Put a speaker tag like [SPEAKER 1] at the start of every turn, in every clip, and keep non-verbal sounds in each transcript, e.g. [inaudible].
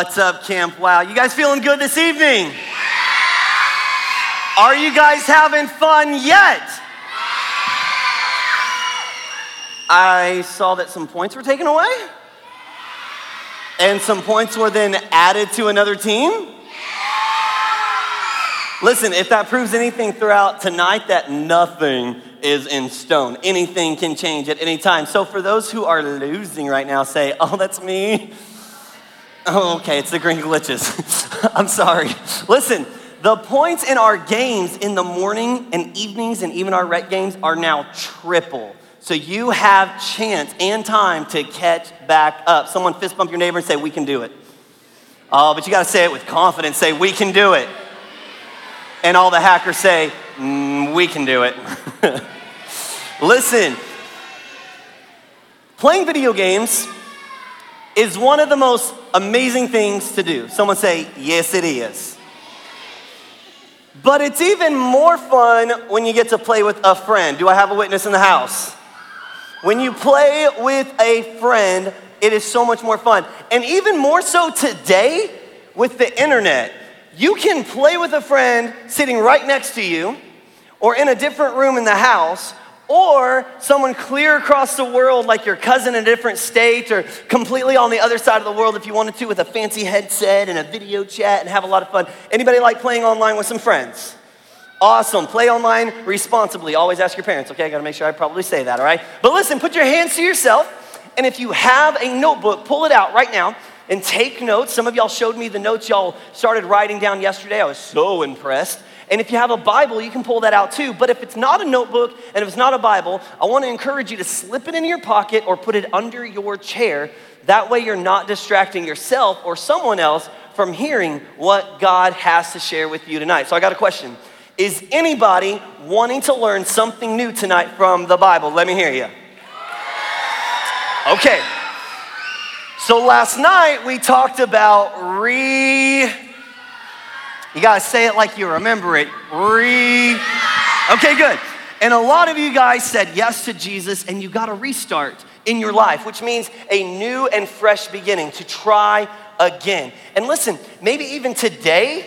[SPEAKER 1] What's up, Camp Wow? You guys feeling good this evening? Are you guys having fun yet? I saw that some points were taken away, and some points were then added to another team. Listen, if that proves anything throughout tonight, that nothing is in stone. Anything can change at any time. So, for those who are losing right now, say, Oh, that's me. Oh, okay, it's the green glitches. [laughs] I'm sorry. Listen, the points in our games in the morning and evenings and even our rec games are now triple. So you have chance and time to catch back up. Someone fist bump your neighbor and say, We can do it. Oh, but you got to say it with confidence. Say, We can do it. And all the hackers say, mm, We can do it. [laughs] Listen, playing video games is one of the most amazing things to do. Someone say, Yes, it is. But it's even more fun when you get to play with a friend. Do I have a witness in the house? When you play with a friend, it is so much more fun. And even more so today with the internet. You can play with a friend sitting right next to you or in a different room in the house or someone clear across the world, like your cousin in a different state, or completely on the other side of the world if you wanted to, with a fancy headset and a video chat and have a lot of fun. Anybody like playing online with some friends? Awesome. Play online responsibly. Always ask your parents, okay? I gotta make sure I probably say that, all right? But listen, put your hands to yourself, and if you have a notebook, pull it out right now and take notes. Some of y'all showed me the notes y'all started writing down yesterday. I was so impressed. And if you have a Bible, you can pull that out too. But if it's not a notebook and if it's not a Bible, I want to encourage you to slip it in your pocket or put it under your chair. That way, you're not distracting yourself or someone else from hearing what God has to share with you tonight. So, I got a question Is anybody wanting to learn something new tonight from the Bible? Let me hear you. Okay. So, last night we talked about re you gotta say it like you remember it. Re. Okay, good. And a lot of you guys said yes to Jesus, and you got a restart in your life, which means a new and fresh beginning to try again. And listen, maybe even today,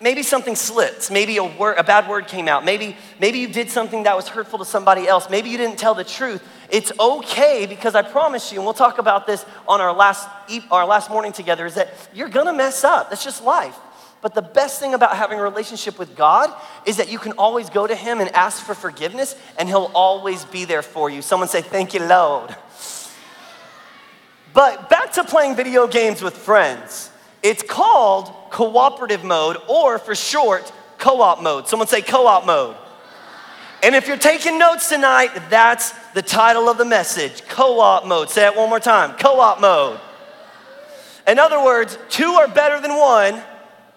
[SPEAKER 1] maybe something slipped. Maybe a, word, a bad word came out. Maybe, maybe you did something that was hurtful to somebody else. Maybe you didn't tell the truth. It's okay because I promise you, and we'll talk about this on our last, our last morning together, is that you're gonna mess up. That's just life. But the best thing about having a relationship with God is that you can always go to Him and ask for forgiveness, and He'll always be there for you. Someone say, Thank you, Lord. But back to playing video games with friends. It's called cooperative mode, or for short, co op mode. Someone say co op mode. And if you're taking notes tonight, that's the title of the message co op mode. Say it one more time co op mode. In other words, two are better than one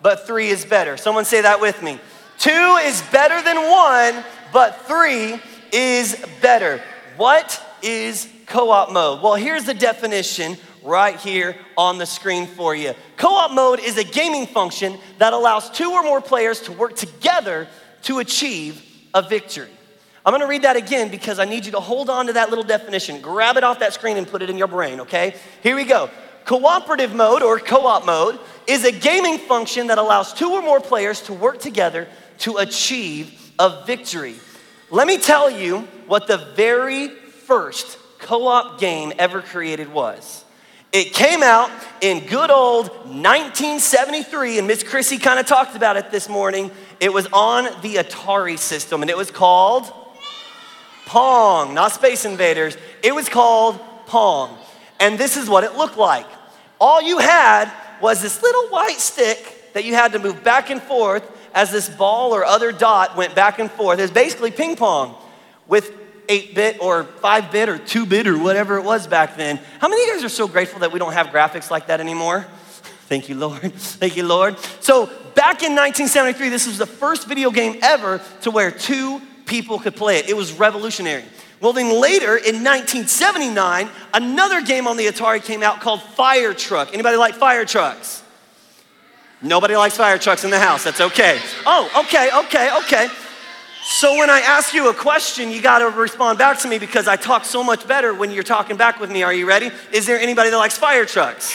[SPEAKER 1] but three is better. Someone say that with me. Two is better than one, but three is better. What is co op mode? Well, here's the definition right here on the screen for you. Co op mode is a gaming function that allows two or more players to work together to achieve a victory. I'm gonna read that again because I need you to hold on to that little definition. Grab it off that screen and put it in your brain, okay? Here we go. Cooperative mode or co op mode is a gaming function that allows two or more players to work together to achieve a victory. Let me tell you what the very first co op game ever created was. It came out in good old 1973, and Miss Chrissy kind of talked about it this morning. It was on the Atari system, and it was called Pong, not Space Invaders. It was called Pong. And this is what it looked like. All you had was this little white stick that you had to move back and forth as this ball or other dot went back and forth. It's basically ping pong with 8 bit or 5 bit or 2 bit or whatever it was back then. How many of you guys are so grateful that we don't have graphics like that anymore? [laughs] Thank you, Lord. [laughs] Thank you, Lord. So, back in 1973, this was the first video game ever to where two people could play it. It was revolutionary. Well, then later in 1979, another game on the Atari came out called Fire Truck. Anybody like fire trucks? Nobody likes fire trucks in the house. That's okay. Oh, okay, okay, okay. So when I ask you a question, you got to respond back to me because I talk so much better when you're talking back with me. Are you ready? Is there anybody that likes fire trucks?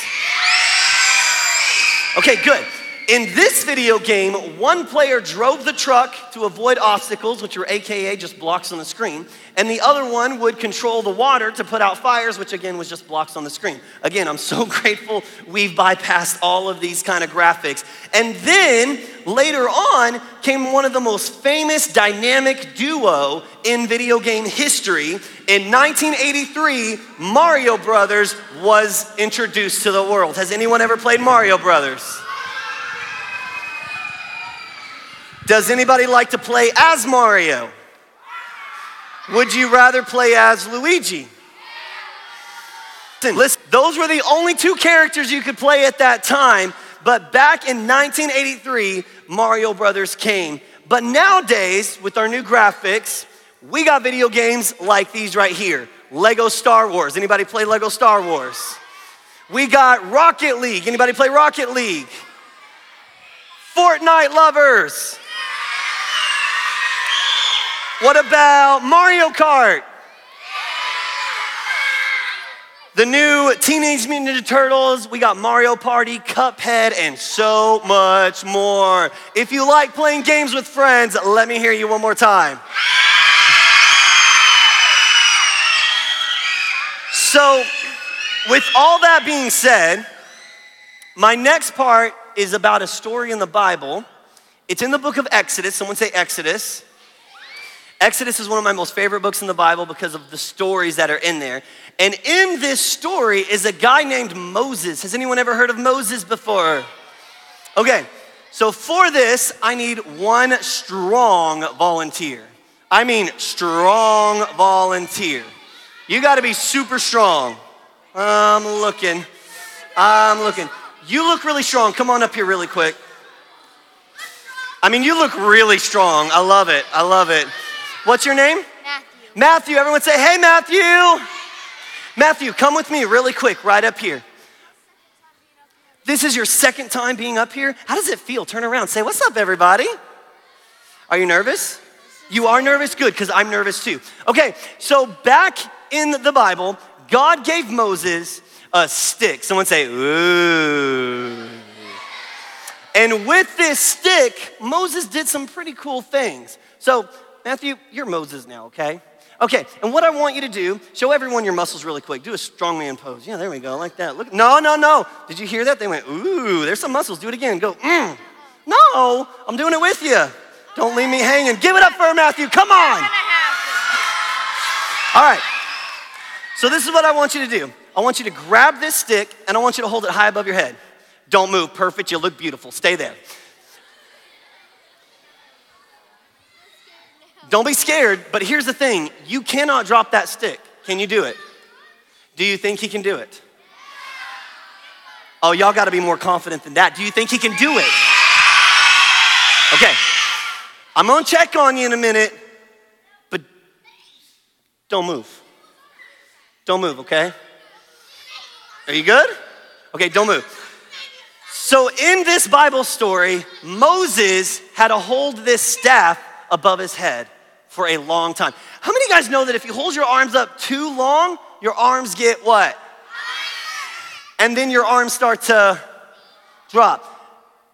[SPEAKER 1] Okay, good. In this video game, one player drove the truck to avoid obstacles, which are AKA just blocks on the screen, and the other one would control the water to put out fires, which again was just blocks on the screen. Again, I'm so [laughs] grateful we've bypassed all of these kind of graphics. And then later on came one of the most famous dynamic duo in video game history. In 1983, Mario Brothers was introduced to the world. Has anyone ever played Mario Brothers? Does anybody like to play as Mario? Would you rather play as Luigi? Listen, those were the only two characters you could play at that time, but back in 1983, Mario Brothers came. But nowadays, with our new graphics, we got video games like these right here. Lego Star Wars. Anybody play Lego Star Wars? We got Rocket League. Anybody play Rocket League? Fortnite lovers. What about Mario Kart? The new Teenage Mutant Ninja Turtles, we got Mario Party, Cuphead, and so much more. If you like playing games with friends, let me hear you one more time. So, with all that being said, my next part is about a story in the Bible. It's in the book of Exodus. Someone say Exodus. Exodus is one of my most favorite books in the Bible because of the stories that are in there. And in this story is a guy named Moses. Has anyone ever heard of Moses before? Okay, so for this, I need one strong volunteer. I mean, strong volunteer. You gotta be super strong. I'm looking. I'm looking. You look really strong. Come on up here really quick. I mean, you look really strong. I love it. I love it. What's your name?
[SPEAKER 2] Matthew.
[SPEAKER 1] Matthew. Everyone say, hey, Matthew. Matthew, come with me really quick, right up here. This is your second time being up here. How does it feel? Turn around. Say, what's up, everybody? Are you nervous? You are nervous? Good, because I'm nervous too. Okay, so back in the Bible, God gave Moses a stick. Someone say, ooh. And with this stick, Moses did some pretty cool things. So Matthew, you're Moses now, okay? Okay, and what I want you to do, show everyone your muscles really quick. Do a strongman pose. Yeah, there we go, like that. Look, no, no, no. Did you hear that? They went, ooh, there's some muscles. Do it again. Go, mm. No, I'm doing it with you. Don't leave me hanging. Give it up for Matthew. Come on. All right. So this is what I want you to do. I want you to grab this stick and I want you to hold it high above your head. Don't move. Perfect. You look beautiful. Stay there. Don't be scared, but here's the thing you cannot drop that stick. Can you do it? Do you think he can do it? Oh, y'all got to be more confident than that. Do you think he can do it? Okay. I'm to check on you in a minute, but don't move. Don't move, okay? Are you good? Okay, don't move. So, in this Bible story, Moses had to hold this staff above his head for a long time. How many guys know that if you hold your arms up too long, your arms get what? And then your arms start to drop.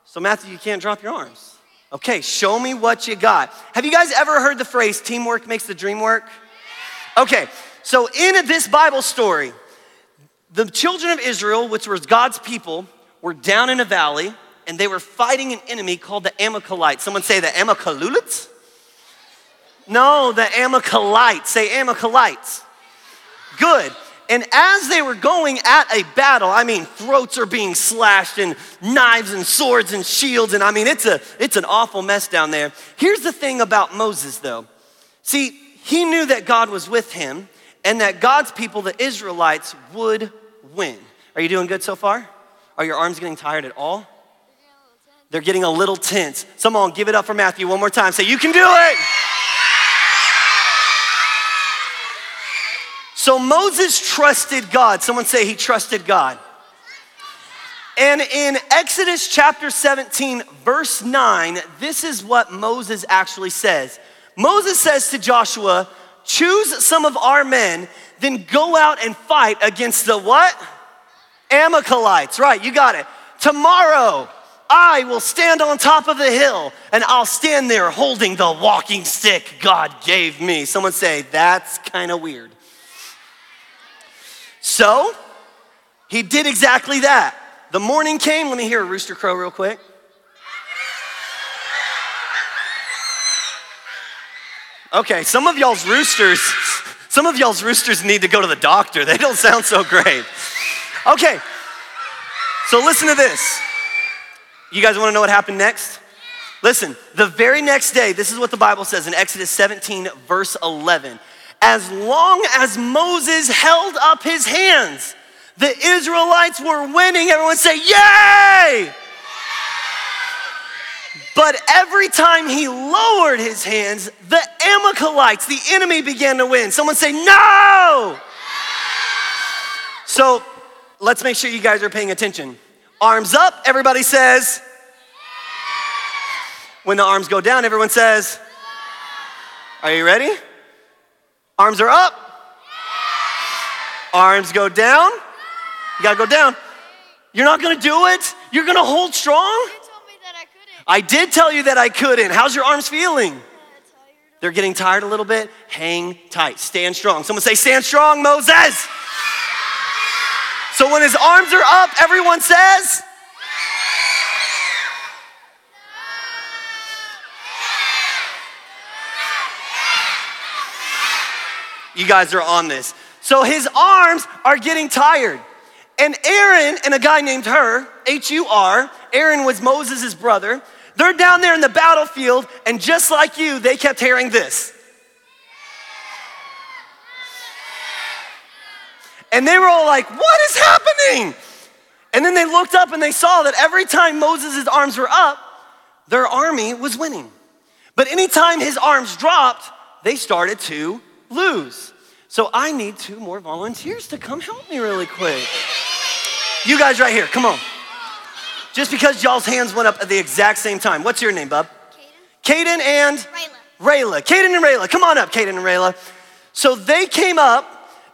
[SPEAKER 1] So, Matthew, you can't drop your arms. Okay, show me what you got. Have you guys ever heard the phrase teamwork makes the dream work? Okay, so in this Bible story, the children of Israel, which was God's people, were down in a valley and they were fighting an enemy called the Amalekites. Someone say the Amalekites? No, the Amalekites. Say Amalekites. Good. And as they were going at a battle, I mean, throats are being slashed and knives and swords and shields, and I mean, it's, a, it's an awful mess down there. Here's the thing about Moses, though. See, he knew that God was with him and that God's people, the Israelites, would win. Are you doing good so far? Are your arms getting tired at all? They're getting a little tense. Someone give it up for Matthew one more time. Say, You can do it. So Moses trusted God. Someone say he trusted God. And in Exodus chapter 17, verse 9, this is what Moses actually says. Moses says to Joshua, Choose some of our men, then go out and fight against the what? Amalekites. Right, you got it. tomorrow I will stand on top of the hill and I'll stand there holding the walking stick God gave me. Someone say, That's kind of weird. So, he did exactly that. The morning came. Let me hear a rooster crow real quick. Okay, some of y'all's roosters, some of y'all's roosters need to go to the doctor. They don't sound so great. Okay, so listen to this. You guys wanna know what happened next? Listen, the very next day, this is what the Bible says in Exodus 17, verse 11. As long as Moses held up his hands, the Israelites were winning. Everyone say, Yay! But every time he lowered his hands, the Amalekites, the enemy, began to win. Someone say, No! So let's make sure you guys are paying attention. Arms up, everybody says. When the arms go down, everyone says. Are you ready? Arms are up. Arms go down. You gotta go down. You're not gonna do it? You're gonna hold strong? I did tell you that I couldn't. How's your arms feeling? They're getting tired a little bit. Hang tight. Stand strong. Someone say, Stand strong, Moses. So when his arms are up, everyone says, You guys are on this. So his arms are getting tired. And Aaron and a guy named Hur, H U R, Aaron was Moses' brother. They're down there in the battlefield, and just like you, they kept hearing this. And they were all like, What is happening? And then they looked up and they saw that every time Moses' arms were up, their army was winning. But anytime his arms dropped, they started to lose. So I need two more volunteers to come help me really quick. You guys right here, come on. Just because y'all's hands went up at the exact same time. What's your name, bub? Caden. Caden and? Rayla. Rayla. Caden and Rayla. Come on up, Caden and Rayla. So they came up,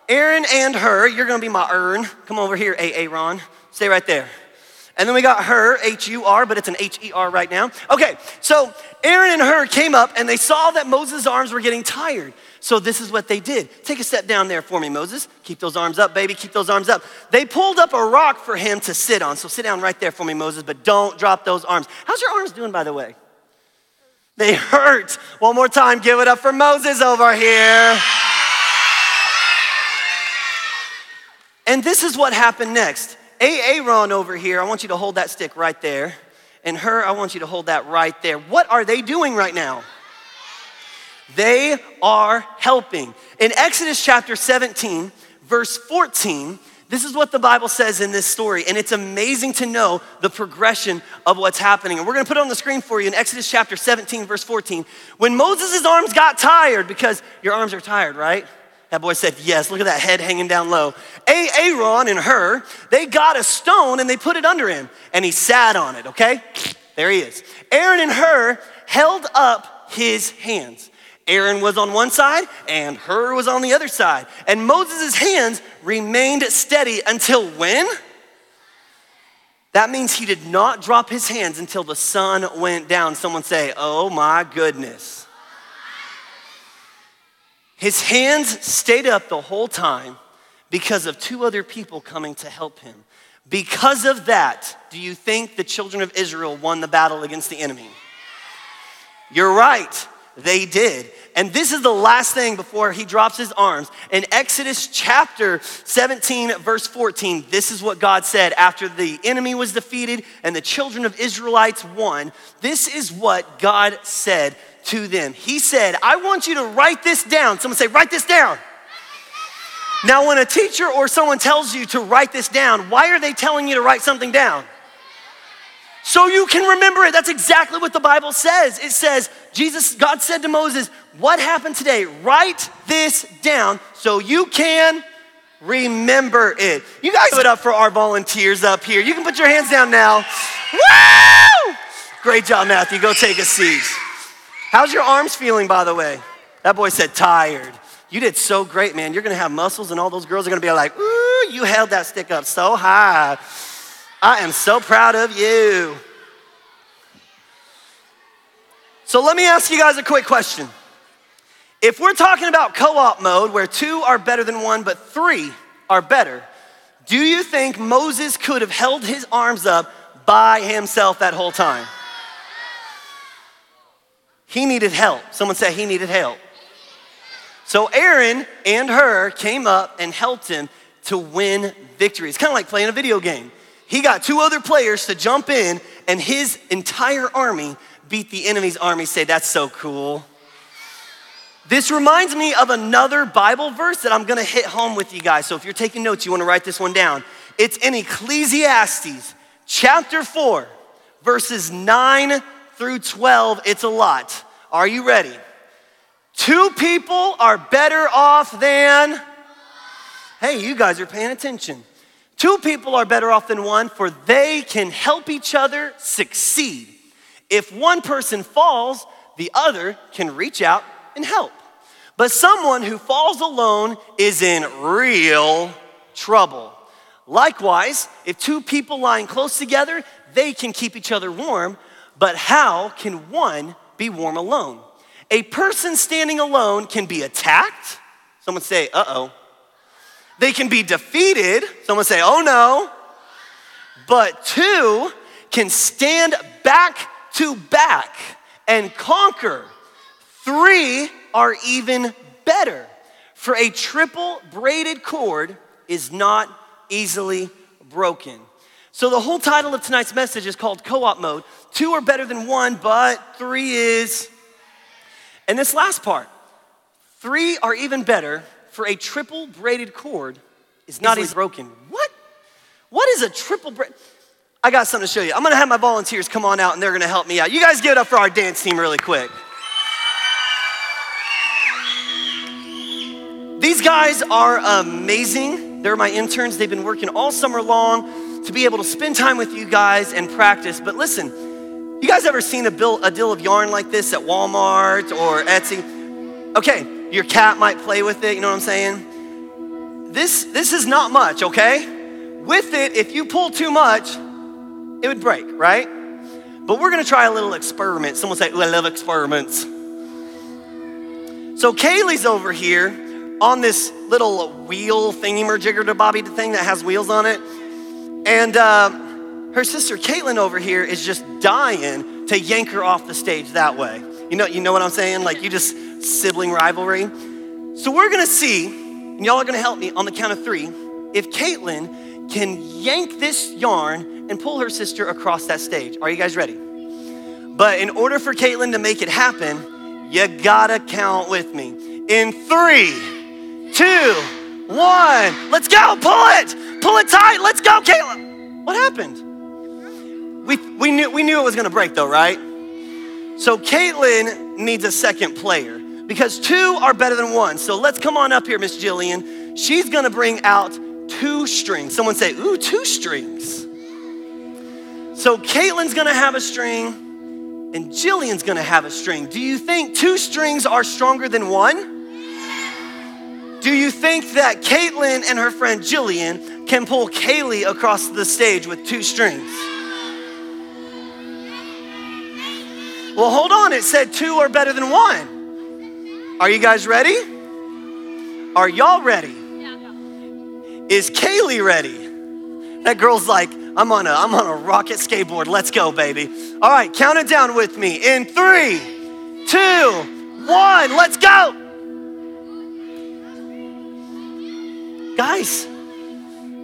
[SPEAKER 1] Aaron and her. You're gonna be my Ern. Come over here, A. Ron. Stay right there. And then we got her, H U R, but it's an H E R right now. Okay, so Aaron and her came up and they saw that Moses' arms were getting tired. So this is what they did. Take a step down there for me, Moses. Keep those arms up, baby. Keep those arms up. They pulled up a rock for him to sit on. So sit down right there for me, Moses, but don't drop those arms. How's your arms doing, by the way? They hurt. One more time, give it up for Moses over here. And this is what happened next. Aaron over here, I want you to hold that stick right there. And her, I want you to hold that right there. What are they doing right now? They are helping. In Exodus chapter 17, verse 14, this is what the Bible says in this story, and it's amazing to know the progression of what's happening. And we're gonna put it on the screen for you in Exodus chapter 17, verse 14. When Moses' arms got tired, because your arms are tired, right? That boy said, Yes, look at that head hanging down low. Aaron and her, they got a stone and they put it under him, and he sat on it, okay? There he is. Aaron and her held up his hands. Aaron was on one side and her was on the other side. And Moses' hands remained steady until when? That means he did not drop his hands until the sun went down. Someone say, Oh my goodness. His hands stayed up the whole time because of two other people coming to help him. Because of that, do you think the children of Israel won the battle against the enemy? You're right. They did. And this is the last thing before he drops his arms. In Exodus chapter 17, verse 14, this is what God said after the enemy was defeated and the children of Israelites won. This is what God said to them. He said, I want you to write this down. Someone say, write this down. Now, when a teacher or someone tells you to write this down, why are they telling you to write something down? so you can remember it. That's exactly what the Bible says. It says, Jesus, God said to Moses, What happened today? Write this down so you can remember it. You guys put up for our volunteers up here. You can put your hands down now. Woo! Great job, Matthew. Go take a seat. How's your arms feeling, by the way? That boy said tired. You did so great, man. You're gonna have muscles, and all those girls are gonna be like, Ooh, you held that stick up so high. I am so proud of you. So let me ask you guys a quick question. If we're talking about co op mode where two are better than one, but three are better, do you think Moses could have held his arms up by himself that whole time? He needed help. Someone said he needed help. So Aaron and her came up and helped him to win victory. It's kind of like playing a video game. He got two other players to jump in, and his entire army beat the enemy's army. Say, that's so cool. This reminds me of another Bible verse that I'm gonna hit home with you guys. So if you're taking notes, you wanna write this one down. It's in Ecclesiastes chapter 4, verses 9 through 12. It's a lot. Are you ready? Two people are better off than. Hey, you guys are paying attention. Two people are better off than one, for they can help each other succeed. If one person falls, the other can reach out and help. But someone who falls alone is in real trouble. Likewise, if two people lying close together, they can keep each other warm, but how can one be warm alone? A person standing alone can be attacked. Someone say, uh oh. They can be defeated. Someone say, oh no. But two can stand back to back and conquer. Three are even better. For a triple braided cord is not easily broken. So, the whole title of tonight's message is called Co op mode. Two are better than one, but three is. And this last part, three are even better, for a triple braided cord is not easily broken. What? What is a triple braid? I got something to show you. I'm gonna have my volunteers come on out and they're gonna help me out. You guys give it up for our dance team really quick. These guys are amazing. They're my interns. They've been working all summer long to be able to spend time with you guys and practice. But listen, you guys ever seen a, bill, a deal of yarn like this at Walmart or Etsy? Okay, your cat might play with it, you know what I'm saying? This, this is not much, okay? With it, if you pull too much, it would break, right? But we're gonna try a little experiment. Someone say, I love experiments. So Kaylee's over here on this little wheel thingy mer jigger to bobby thing that has wheels on it. And uh, her sister Caitlin over here is just dying to yank her off the stage that way. You know, you know what I'm saying? Like you just sibling rivalry. So we're gonna see, and y'all are gonna help me on the count of three, if Caitlin can yank this yarn and pull her sister across that stage. Are you guys ready? But in order for Caitlin to make it happen, you gotta count with me. In three, two, one. Let's go. Pull it. Pull it tight. Let's go, Caleb. What happened? We, we, knew, we knew it was going to break, though, right? So Caitlin needs a second player because two are better than one. So let's come on up here, Miss Jillian. She's to bring out two strings. Someone say, ooh, two strings. So Caitlin's to have a string and Jillian's to have a string. Do you think two strings are stronger than one? Do you think that Caitlin and her friend Jillian can pull Kaylee across the stage with two strings? Well, hold on. It said two are better than one. Are you guys ready? Are y'all ready? Is Kaylee ready? That girl's like, I'm on a I'm on a rocket skateboard. Let's go, baby. All right, count it down with me. In three, two, one, let's go. Guys,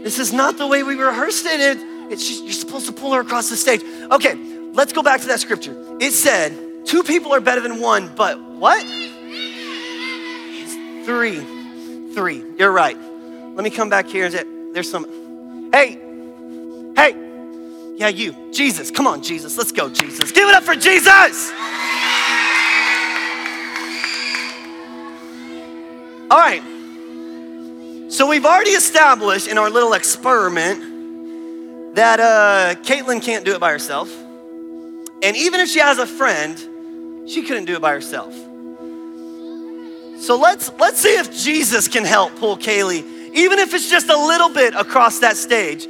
[SPEAKER 1] this is not the way we rehearsed it. it it's just, you're supposed to pull her across the stage. Okay, let's go back to that scripture. It said, two people are better than one, but what? Three. Three. You're right. Let me come back here and say, there's some. Hey, hey, yeah, you, Jesus. Come on, Jesus. Let's go, Jesus. Give it up for Jesus. All right. So we've already established in our little experiment that uh, Caitlin can't do it by herself. And even if she has a friend, she couldn't do it by herself. So let's let's see if Jesus can help pull Kaylee, even if it's just a little bit across that stage.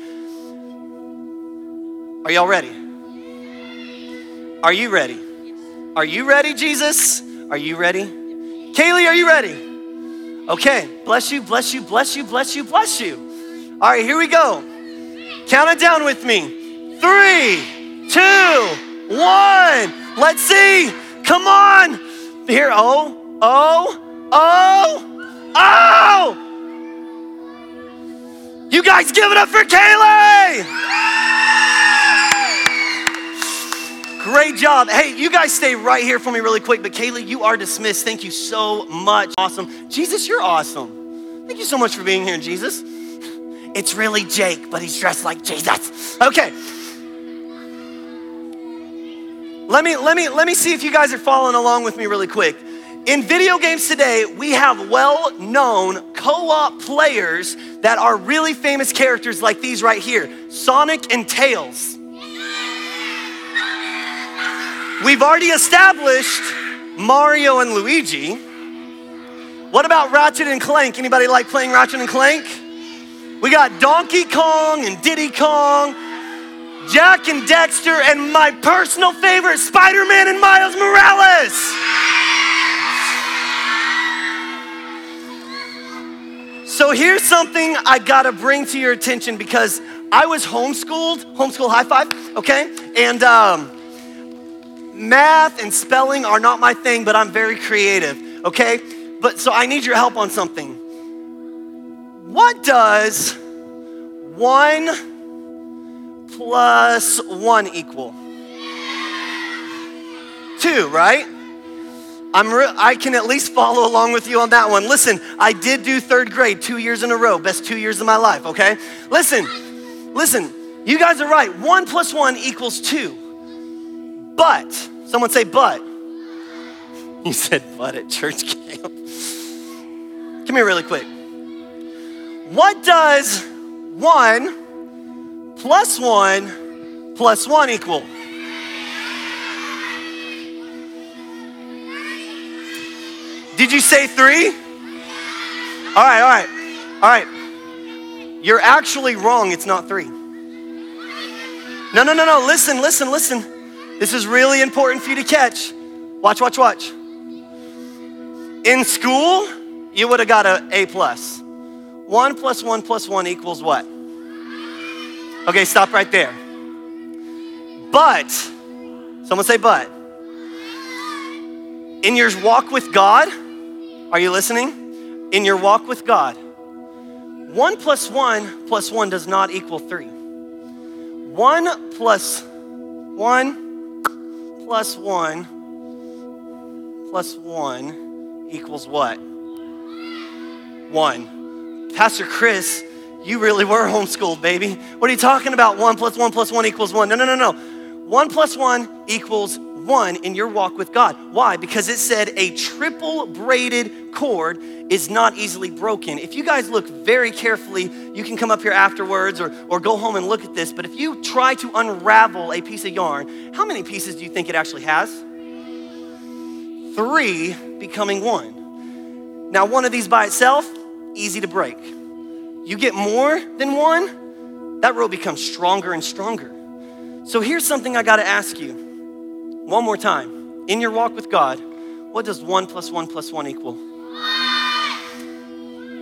[SPEAKER 1] Are y'all ready? Are you ready? Are you ready, Jesus? Are you ready? Kaylee, are you ready? Okay, bless you, bless you, bless you, bless you, bless you. All right, here we go. Count it down with me. Three, two, one. Let's see. Come on. Here, oh, oh, oh, oh. You guys give it up for Kaylee. Great job. Hey, you guys stay right here for me really quick. But Kaylee, you are dismissed. Thank you so much. Awesome. Jesus, you're awesome. Thank you so much for being here, Jesus. It's really Jake, but he's dressed like Jesus. Okay. Let me let me let me see if you guys are following along with me really quick. In video games today, we have well-known co-op players that are really famous characters like these right here. Sonic and Tails. We've already established Mario and Luigi. What about Ratchet and Clank? Anybody like playing Ratchet and Clank? We got Donkey Kong and Diddy Kong, Jak and Daxter, and my personal favorite, Spider Man and Miles Morales. So here's something I gotta bring to your attention because I was homeschooled, homeschool high five, okay? And um, math and spelling are not my thing, but I'm very creative, okay? But so I need your help on something. What does one plus one equal? Two, right? I'm re- I can at least follow along with you on that one. Listen, I did do third grade two years in a row, best two years of my life, okay? Listen, listen, you guys are right. One plus one equals two. But, someone say, but. [laughs] You said, but at church [laughs] camp. Come here, really quick. What does one plus one plus one equal? Did you say three? All right, all right, all right. You're actually wrong. It's not three. No, no, no, no. Listen, listen, listen. This is really important for you to catch. Watch, watch, watch. In school, you would have got an A plus. One plus one plus one equals what? Okay, stop right there. But, someone say but. In your walk with God, are you listening? In your walk with God, one plus one plus one does not equal three. One plus one plus one plus one equals what? One. Pastor Chris, you really were [laughs] homeschooled, baby. What are you talking about? One plus one plus one equals one. No, no, no, no. One plus one equals one in your walk with God. Why? Because it said a triple braided cord is not easily broken. If you guys look very carefully, you can come up here afterwards or, or go home and look at this. But if you try to unravel a piece of yarn, how many pieces do you think it actually has? Three becoming one. Now, one of these by itself, easy to break. You get more than one, that rope becomes stronger and stronger. So here's something I gotta ask you one more time. In your walk with God, what does one plus one plus one equal?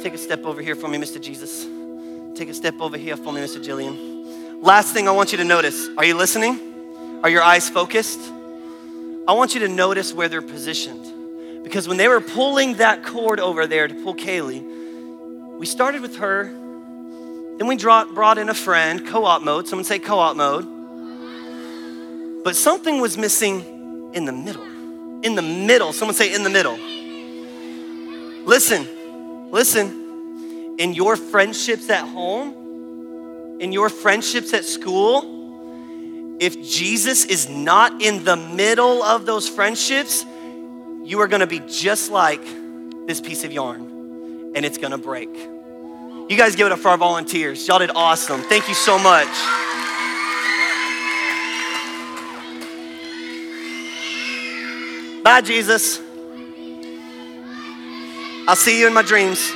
[SPEAKER 1] Take a step over here for me, Mr. Jesus. Take a step over here for me, Mr. Jillian. Last thing I want you to notice are you listening? Are your eyes focused? I want you to notice where they're positioned. Because when they were pulling that cord over there to pull Kaylee, we started with her, then we brought in a friend, co op mode. Someone say co op mode. But something was missing in the middle. In the middle. Someone say in the middle. Listen, listen. In your friendships at home, in your friendships at school, if Jesus is not in the middle of those friendships, you are gonna be just like this piece of yarn and it's gonna break. You guys give it up for our volunteers. Y'all did awesome. Thank you so much. Bye, Jesus. I'll see you in my dreams.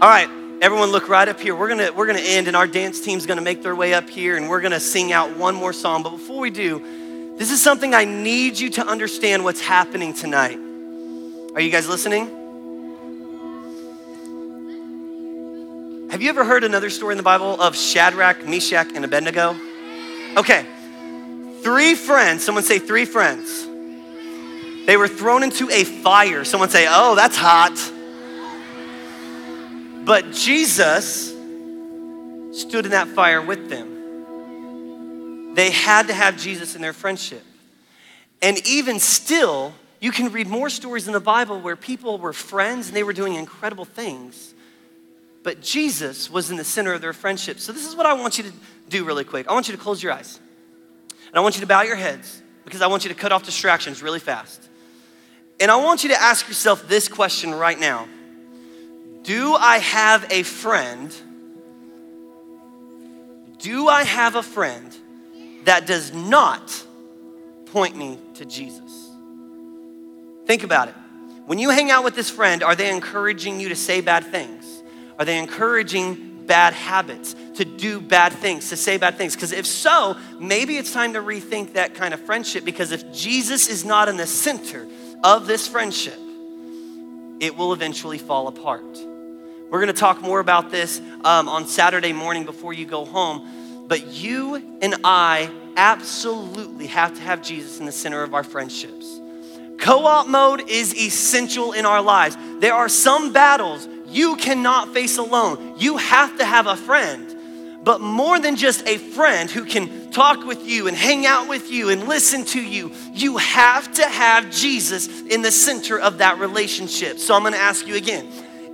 [SPEAKER 1] All right, Everyone look right up here. We're gonna, we're gonna end and our dance team's gonna make their way up here and we're gonna sing out one more song. But before we do, this is something I need you to understand what's happening tonight. Are you guys listening? Have you ever heard another story in the Bible of Shadrach, Meshach, and Abednego? Okay. Three friends, someone say three friends. They were thrown into a fire. Someone say, oh, that's hot. But Jesus stood in that fire with them. They had to have Jesus in their friendship. And even still, you can read more stories in the Bible where people were friends and they were doing incredible things. But Jesus was in the center of their friendship. So, this is what I want you to do really quick. I want you to close your eyes. And I want you to bow your heads because I want you to cut off distractions really fast. And I want you to ask yourself this question right now Do I have a friend? Do I have a friend that does not point me to Jesus? Think about it. When you hang out with this friend, are they encouraging you to say bad things? Are they encouraging bad habits, to do bad things, to say bad things? Because if so, maybe it's time to rethink that kind of friendship because if Jesus is not in the center of this friendship, it will eventually fall apart. We're gonna talk more about this um, on Saturday morning before you go home, but you and I absolutely have to have Jesus in the center of our friendships. Co op mode is essential in our lives. There are some battles you cannot face alone. You have to have a friend. But more than just a friend who can talk with you and hang out with you and listen to you, you have to have Jesus in the center of that relationship. So I'm gonna ask you again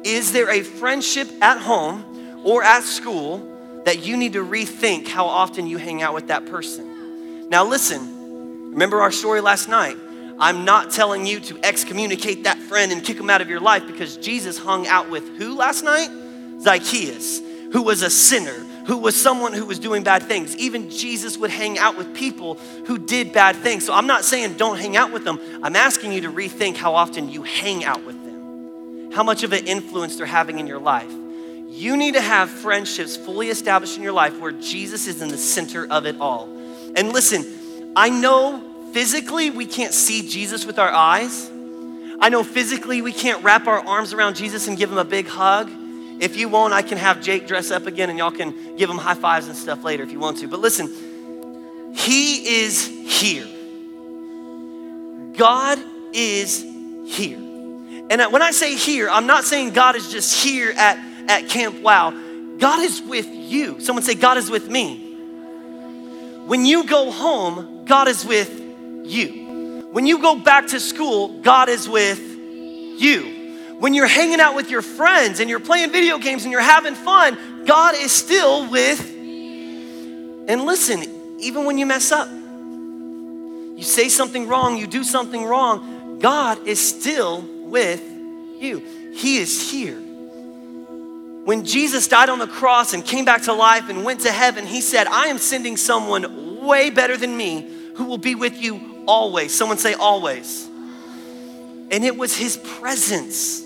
[SPEAKER 1] Is there a friendship at home or at school that you need to rethink how often you hang out with that person? Now, listen, remember our story last night. I'm not telling you to excommunicate that friend and kick him out of your life because Jesus hung out with who last night? Zacchaeus, who was a sinner, who was someone who was doing bad things. Even Jesus would hang out with people who did bad things. So I'm not saying don't hang out with them. I'm asking you to rethink how often you hang out with them, how much of an influence they're having in your life. You need to have friendships fully established in your life where Jesus is in the center of it all. And listen, I know physically we can't see Jesus with our eyes. I know physically we can't wrap our arms around Jesus and give him a big hug. If you won't, I can have Jake dress up again and y'all can give him high fives and stuff later if you want to. But listen, he is here. God is here. And when I say here, I'm not saying God is just here at, at Camp Wow. God is with you. Someone say, God is with me. When you go home, God is with you. When you go back to school, God is with you. When you're hanging out with your friends and you're playing video games and you're having fun, God is still with. And listen, even when you mess up, you say something wrong, you do something wrong, God is still with you. He is here. When Jesus died on the cross and came back to life and went to heaven, he said, I am sending someone way better than me who will be with you always. Someone say, always. And it was his presence.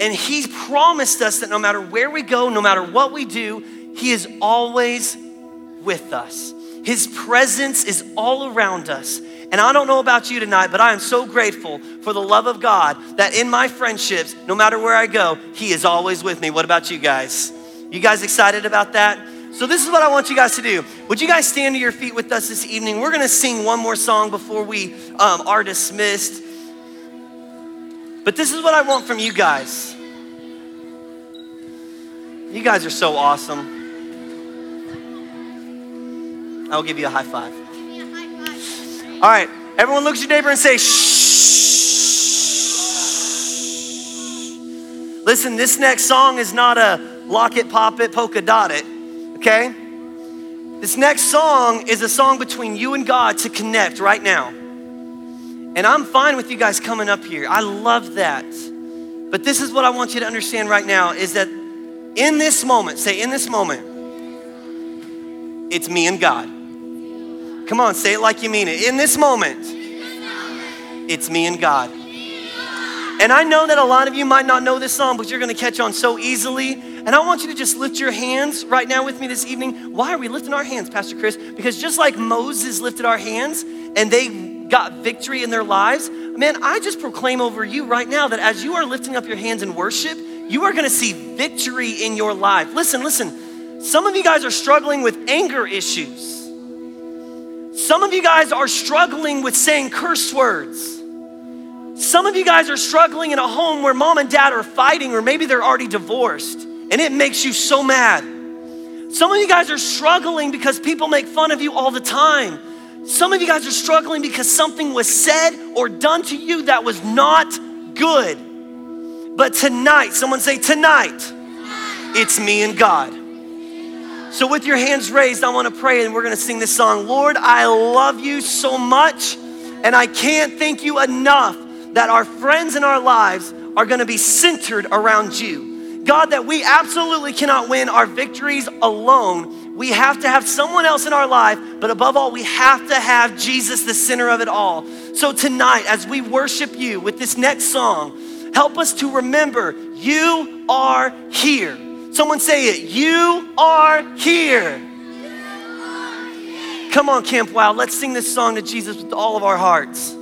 [SPEAKER 1] And he promised us that no matter where we go, no matter what we do, he is always with us. His presence is all around us. And I don't know about you tonight, but I am so grateful for the love of God that in my friendships, no matter where I go, He is always with me. What about you guys? You guys excited about that? So, this is what I want you guys to do. Would you guys stand to your feet with us this evening? We're gonna sing one more song before we um, are dismissed. But this is what I want from you guys. You guys are so awesome. I'll give you a high five. All right, everyone looks at your neighbor and say, shh. Listen, this next song is not a lock it, pop it, polka dot it okay? This next song is a song between you and God to connect right now. And I'm fine with you guys coming up here. I love that. But this is what I want you to understand right now is that in this moment, say in this moment, it's me and God. Come on, say it like you mean it. In this moment, it's me and God. And I know that a lot of you might not know this song, but you're gonna catch on so easily And I want you to just lift your hands right now with me this evening. Why are we lifting our hands, Pastor Chris? Because just like Moses lifted our hands and they got victory in their lives, man, I just proclaim over you right now that as you are lifting up your hands in worship, you are gonna see victory in your life. Listen, listen. Some of you guys are struggling with anger issues. Some of you guys are struggling with saying curse words. Some of you guys are struggling in a home where mom and dad are fighting, or maybe they're already divorced, and it makes you so mad. Some of you guys are struggling because people make fun of you all the time. Some of you guys are struggling because something was said or done to you that was not good. But tonight, someone say, Tonight, it's me and God. So, with your hands raised, I want to pray and we're going to sing this song. Lord, I love you so much, and I can't thank you enough that our friends in our lives are going to be centered around you. God, that we absolutely cannot win our victories alone. We have to have someone else in our life, but above all, we have to have Jesus the center of it all. So, tonight, as we worship you with this next song, help us to remember you are here. Someone say it. You are here. Come on, Camp Wow. Let's sing this song to Jesus with all of our hearts.